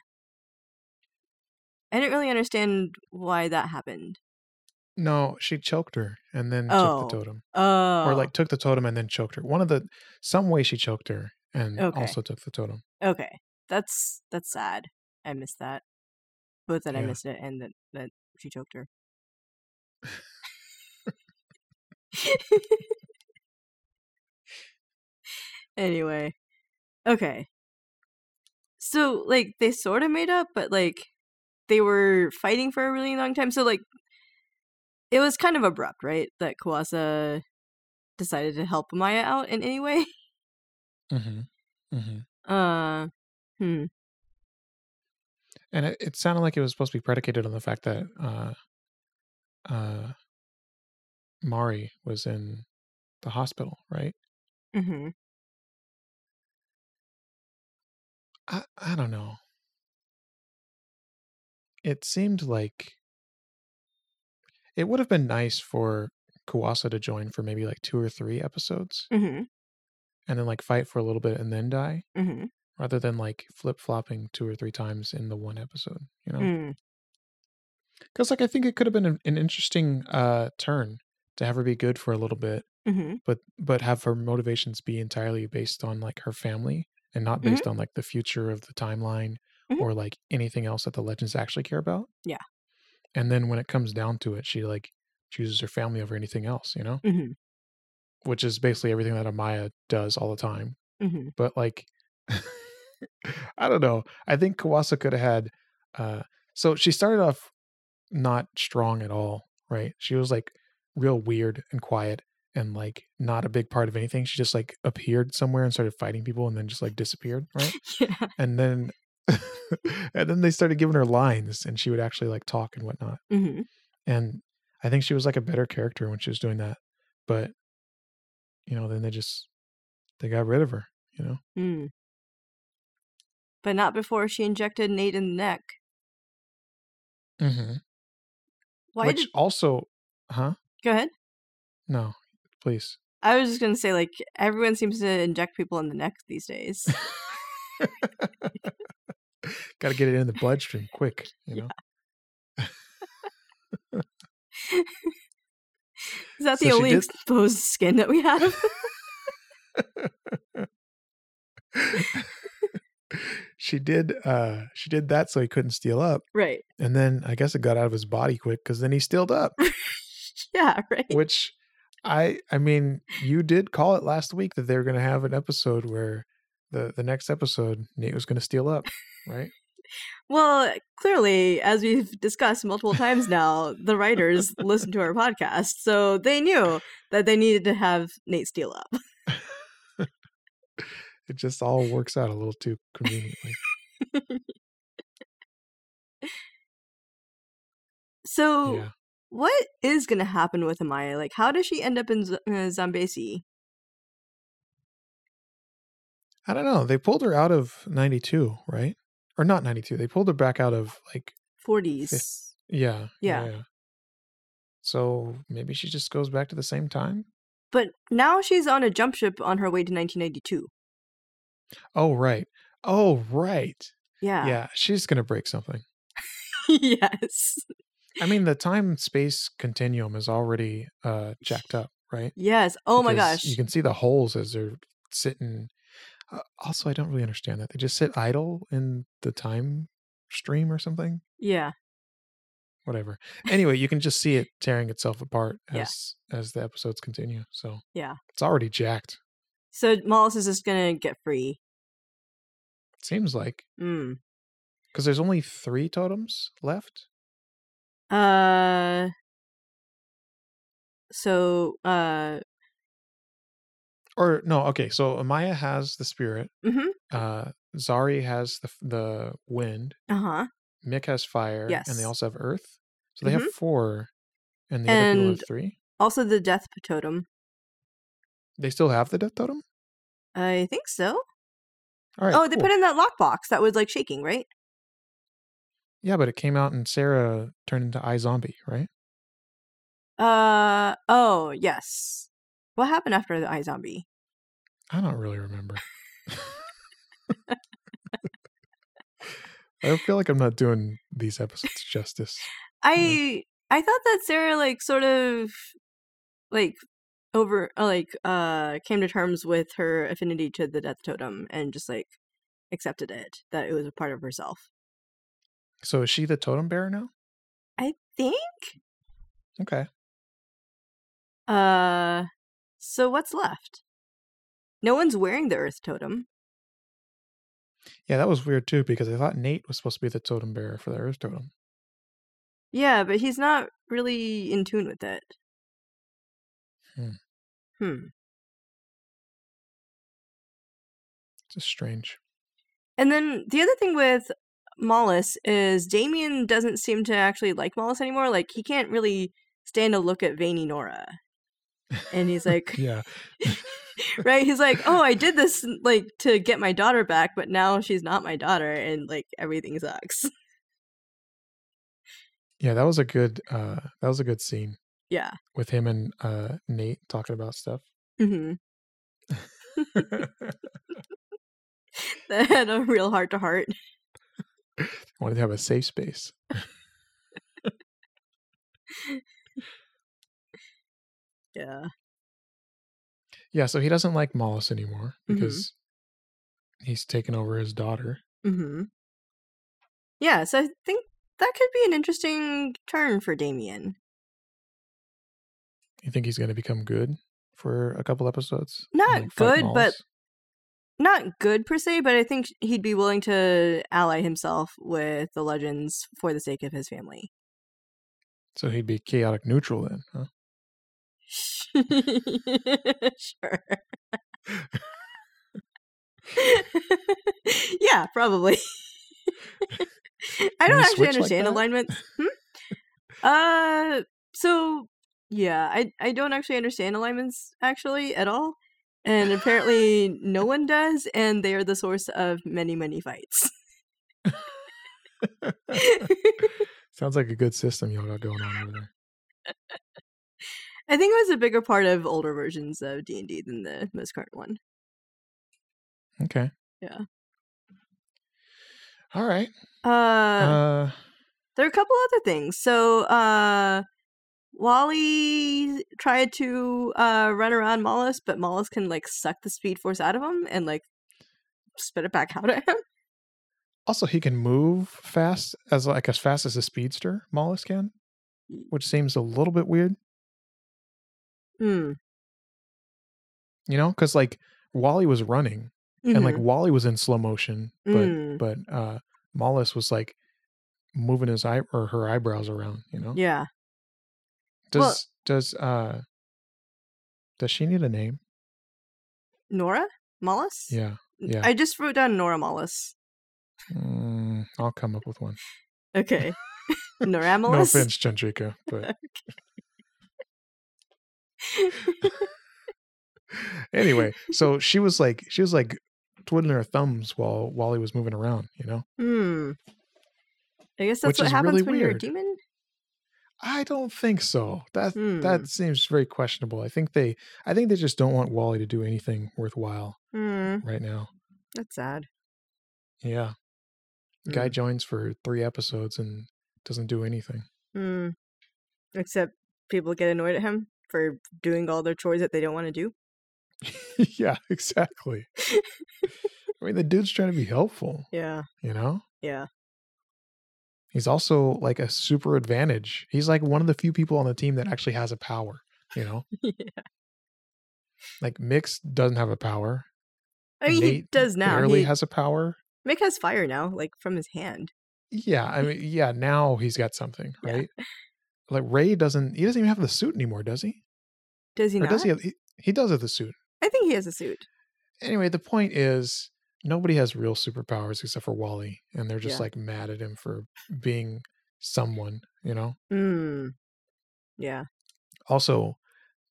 I didn't really understand why that happened. No, she choked her and then Oh. took the oh, totem, Oh, or like took the totem and then choked her. One of the some way she choked her and Okay. also took the totem. okay, that's that's sad. I missed that. Both that I Yeah. missed it and that that she choked her. anyway, okay. So like they sort of made up, but like they were fighting for a really long time. So like it was kind of abrupt, right? That Kuasa decided to help Maya out in any way. Mm-hmm. Mm-hmm. Uh hmm. And it, it sounded like it was supposed to be predicated on the fact that uh, uh, Mari was in the hospital, right? Mm-hmm. I I don't know. It seemed like it would have been nice for Kuasa to join for maybe like two or three episodes Mm-hmm. and then like fight for a little bit and then die Mm-hmm. rather than like flip flopping two or three times in the one episode, you know? Mm. Because like I think it could have been an, an interesting uh turn to have her be good for a little bit, Mm-hmm. but but have her motivations be entirely based on like her family and not Mhm. based on like the future of the timeline Mhm. or like anything else that the legends actually care about. Yeah. And then when it comes down to it, she like chooses her family over anything else, you know? Mm-hmm. Which is basically everything that Amaya does all the time. Mm-hmm. But like I don't know. I think Kuasa could have had uh so she started off not strong at all, right? She was like real weird and quiet and like not a big part of anything. She just like appeared somewhere and started fighting people and then just like disappeared, right? Yeah. And then and then they started giving her lines and she would actually like talk and whatnot. Mm-hmm. And I think she was like a better character when she was doing that. But you know, then they just they got rid of her, you know? Mm. But not before she injected Nate in the neck. Mm-hmm. Why Which did also, huh? go ahead? No, please. I was just gonna say, like, everyone seems to inject people in the neck these days. Got to get it in the bloodstream quick, you know. Is that So the only did- exposed skin that we have? she did. uh She did that so he couldn't steel up, right. and then I guess it got out of his body quick because then he steeled up. Yeah, right. which I I mean, you did call it last week that they were going to have an episode where the the next episode Nate was going to steel up, right? Well, clearly, as we've discussed multiple times now, the writers listen to our podcast, so they knew that they needed to have Nate steel up. It just all works out a little too conveniently. So, Yeah. what is going to happen with Amaya? Like, how does she end up in Z- uh, Zambesi? I don't know. They pulled her out of 92, right? Or not 92. They pulled her back out of like 40s. yeah. Yeah. So maybe she just goes back to the same time? But now she's on a jump ship on her way to 1992. Oh, right. Oh, right. Yeah. Yeah, she's going to break something. yes. I mean, the time space continuum is already uh jacked up, right? Yes. Oh my gosh. You can see the holes as they're sitting. Uh, also, I don't really understand that. They just sit idle in the time stream or something. Yeah. Whatever. Anyway, you can just see it tearing itself apart Yeah. as as the episodes continue. So Yeah. it's already jacked. So Mallus is just going to get free. Seems like Mm. because there's only three totems left. Uh. So, uh. Or no, okay. So Amaya has the spirit. Mhm. Uh, Zari has the the wind. Uh huh. Mick has fire, and they also have earth. So they have four, and the other people have three. Also, the death totem. They still have the death totem. I think so. All right. oh, they put in that lockbox that was like shaking, right? Yeah, but it came out and Sara turned into iZombie, right? Uh oh, yes. What happened after the iZombie? I don't really remember. I feel like I'm not doing these episodes justice. I I thought that Sara like sort of like over uh, like uh came to terms with her affinity to the death totem and just like accepted it that it was a part of herself. So is she the totem bearer now? I think. Okay. Uh so what's left? No one's wearing the earth totem. Yeah, that was weird too because I thought Nate was supposed to be the totem bearer for the Earth totem. Yeah, but he's not really in tune with it. Hmm. Hmm. It's just strange. And then the other thing with Mallus is Damien doesn't seem to actually like Mallus anymore. Like he can't really stand to look at veiny Nora. And he's like, Yeah. right? He's like, oh, I did this like to get my daughter back, but now she's not my daughter, and like everything sucks. Yeah, that was a good uh that was a good scene Yeah. with him and uh Nate talking about stuff. Mm-hmm. That had a real heart to heart. Wanted to have a safe space. Yeah. Yeah, so he doesn't like Mallus anymore Mhm. because he's taken over his daughter. hmm Yeah, so I think that could be an interesting turn for Damien. You think he's going to become good for a couple episodes? Not like, good, but not good per se, but I think he'd be willing to ally himself with the legends for the sake of his family. so he'd be chaotic neutral then, huh? sure. yeah, probably. I don't actually switch like understand alignments. Hmm? Uh, so yeah, I I don't actually understand alignments actually at all, and apparently no one does, and they are the source of many many fights. Sounds like a good system y'all got going on over there. I think it was a bigger part of older versions of D and D than the most current one. Okay. Yeah. All right. Uh, Uh, there are a couple other things. So, uh, Wally tried to uh run around Mallus, but Mallus can like suck the speed force out of him and like spit it back out at him. also, he can move fast as like as fast as a speedster. Mallus can, which seems a little bit weird. Hmm. You know, because like Wally was running and like Mhm. Wally was in slow motion, but Mm. but uh Mallus was like moving his eye or her eyebrows around. You know, yeah. does well- does uh does she need a name? Nora Mallus. Yeah, yeah. I just wrote down Nora Mallus. Mm, I'll come up with one. Okay. Nora No offense, Chandrika, but anyway, so she was like she was like twiddling her thumbs while Wally was moving around, you know? Hmm. I guess that's Which what happens really when you're a demon. I don't think so. That Hmm. that seems very questionable. I think they I think they just don't want Wally to do anything worthwhile Hmm. right now. That's sad. Yeah. Guy Hmm. joins for 3 episodes and doesn't do anything. Hmm. Except people get annoyed at him for doing all their chores that they don't want to do. yeah, exactly. I mean, the dude's trying to be helpful, Yeah. you know? Yeah. He's also like a super advantage. He's like one of the few people on the team that actually has a power, you know? yeah. Like Mix doesn't have a power. I mean, he does now. Barely He, has a power. Mick has fire now, like from his hand. Yeah, I mean, yeah, now he's got something, Yeah. Like Ray doesn't he doesn't even have the suit anymore, does he? Does he or not? does he have he, he does have the suit. I think he has a suit. Anyway, the point is nobody has real superpowers except for Wally, and they're just Yeah. like mad at him for being someone, you know? Hmm. Yeah. also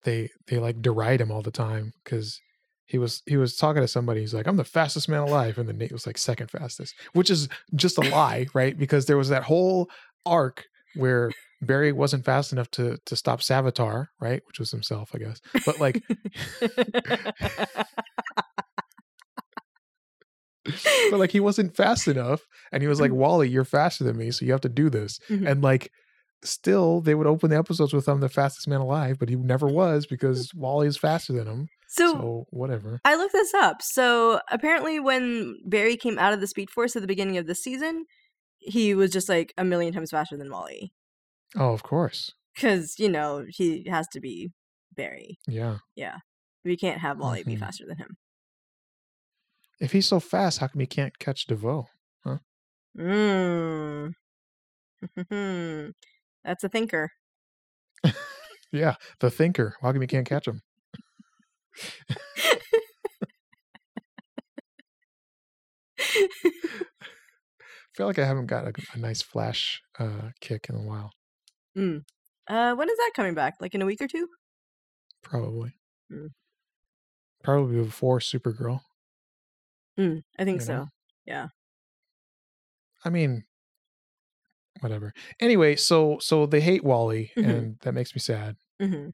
they they like deride him all the time because he was he was talking to somebody he's like i'm the fastest man alive and then nate was like second fastest which is just a lie right because there was that whole arc where barry wasn't fast enough to to stop savitar right which was himself i guess but like but like he wasn't fast enough and he was like wally you're faster than me so you have to do this Mhm. and like still they would open the episodes with him the fastest man alive but he never was because wally is faster than him so, so whatever I looked this up. So apparently, when Barry came out of the Speed Force at the beginning of the season, he was just like a million times faster than Wally. Oh of course Because, you know, he has to be Barry. yeah Yeah. We can't have Wally be Mhm. faster than him. if he's so fast how come he can't catch devoe Mm. That's a thinker. Yeah, the thinker. How come you can't catch him? I feel like I haven't got a, a nice flash uh, kick in a while. Mm. Uh, when is that coming back? Like in a week or two? Probably. Mm. Probably before Supergirl. Mm, I think You so. know? Yeah. I mean, whatever. Anyway, so so they hate Wally, Mhm. and that makes me sad. hmm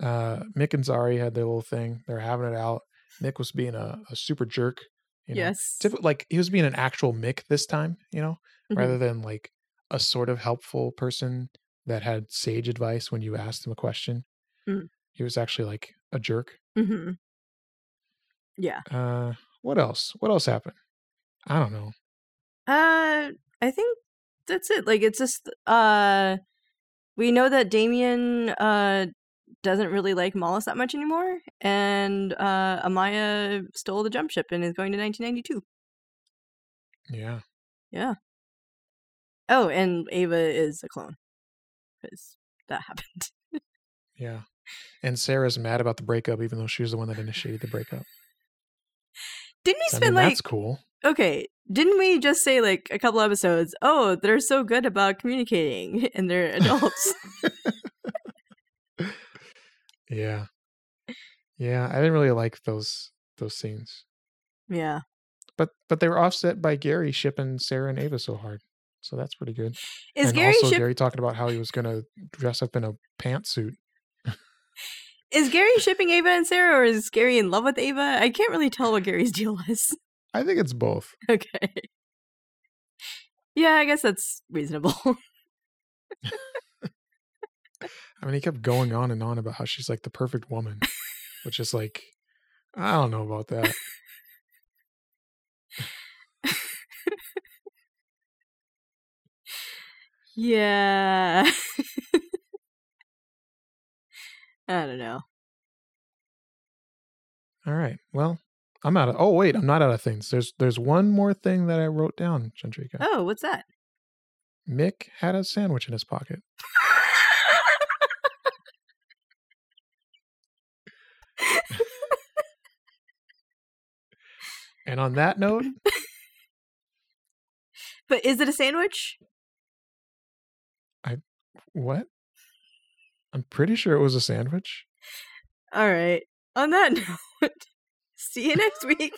Uh, Mick and Zari had their little thing. They're having it out. Mick was being a, a super jerk. You know? Yes. Typ- like he was being an actual Mick this time, you know, Mhm. rather than like a sort of helpful person that had sage advice when you asked him a question. Mm. He was actually like a jerk. hmm Yeah. Uh, what else? What else happened? I don't know. Uh, I think that's it. Like, it's just uh, we know that Damien uh doesn't really like Mallus that much anymore, and uh, Amaya stole the jump ship and is going to 1992. Yeah. Yeah. Oh, and Ava is a clone because that happened. Yeah. And Sara's mad about the breakup, even though she was the one that initiated the breakup. Didn't we I spend mean, like that's cool. okay? Didn't we just say like a couple episodes? Oh, they're so good about communicating, and they're adults. Yeah. Yeah. I didn't really like those those scenes. yeah. But but they were offset by Gary shipping Sara and Ava so hard. So that's pretty good. Is and Gary also ship- Gary talking about how he was gonna dress up in a pantsuit. is Gary shipping Ava and Sara, or is Gary in love with Ava? I can't really tell what Gary's deal is. I think it's both. okay. Yeah, I guess that's reasonable. I mean, he kept going on and on about how she's like the perfect woman, which is like, I don't know about that. Yeah. I don't know. All right. Well, I'm out of. Oh wait, I'm not out of things. There's there's one more thing that I wrote down, Chandrika. Oh, what's that? Mick had a sandwich in his pocket. And on that note, but is it a sandwich? What? I'm pretty sure it was a sandwich. All right. On that note, see you next week.